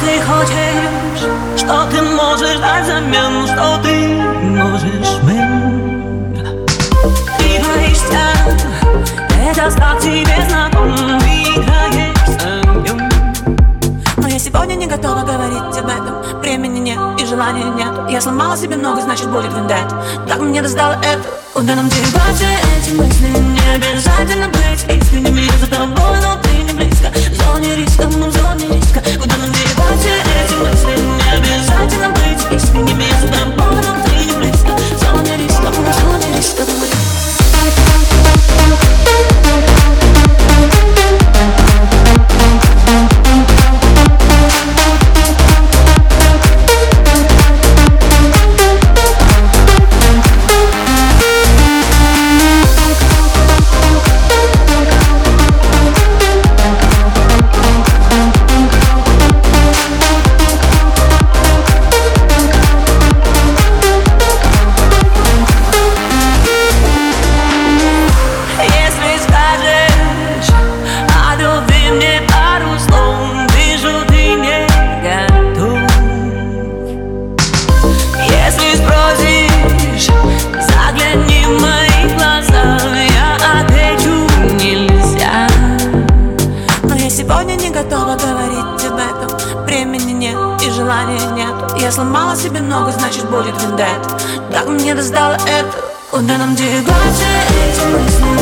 ты хочешь, что ты можешь дать взамен, что ты можешь мне. Ты боишься, это стал тебе знаком, двигаешься в нем. Но я сегодня не готова говорить об этом, времени нет и желания нет. Я сломала себе много, значит будет вендет. Так мне достало это, куда нам деваться эти мысли, не обязательно желания нет. Я сломала себе много, значит будет вендет. Так мне достало это. Куда нам деваться эти мысли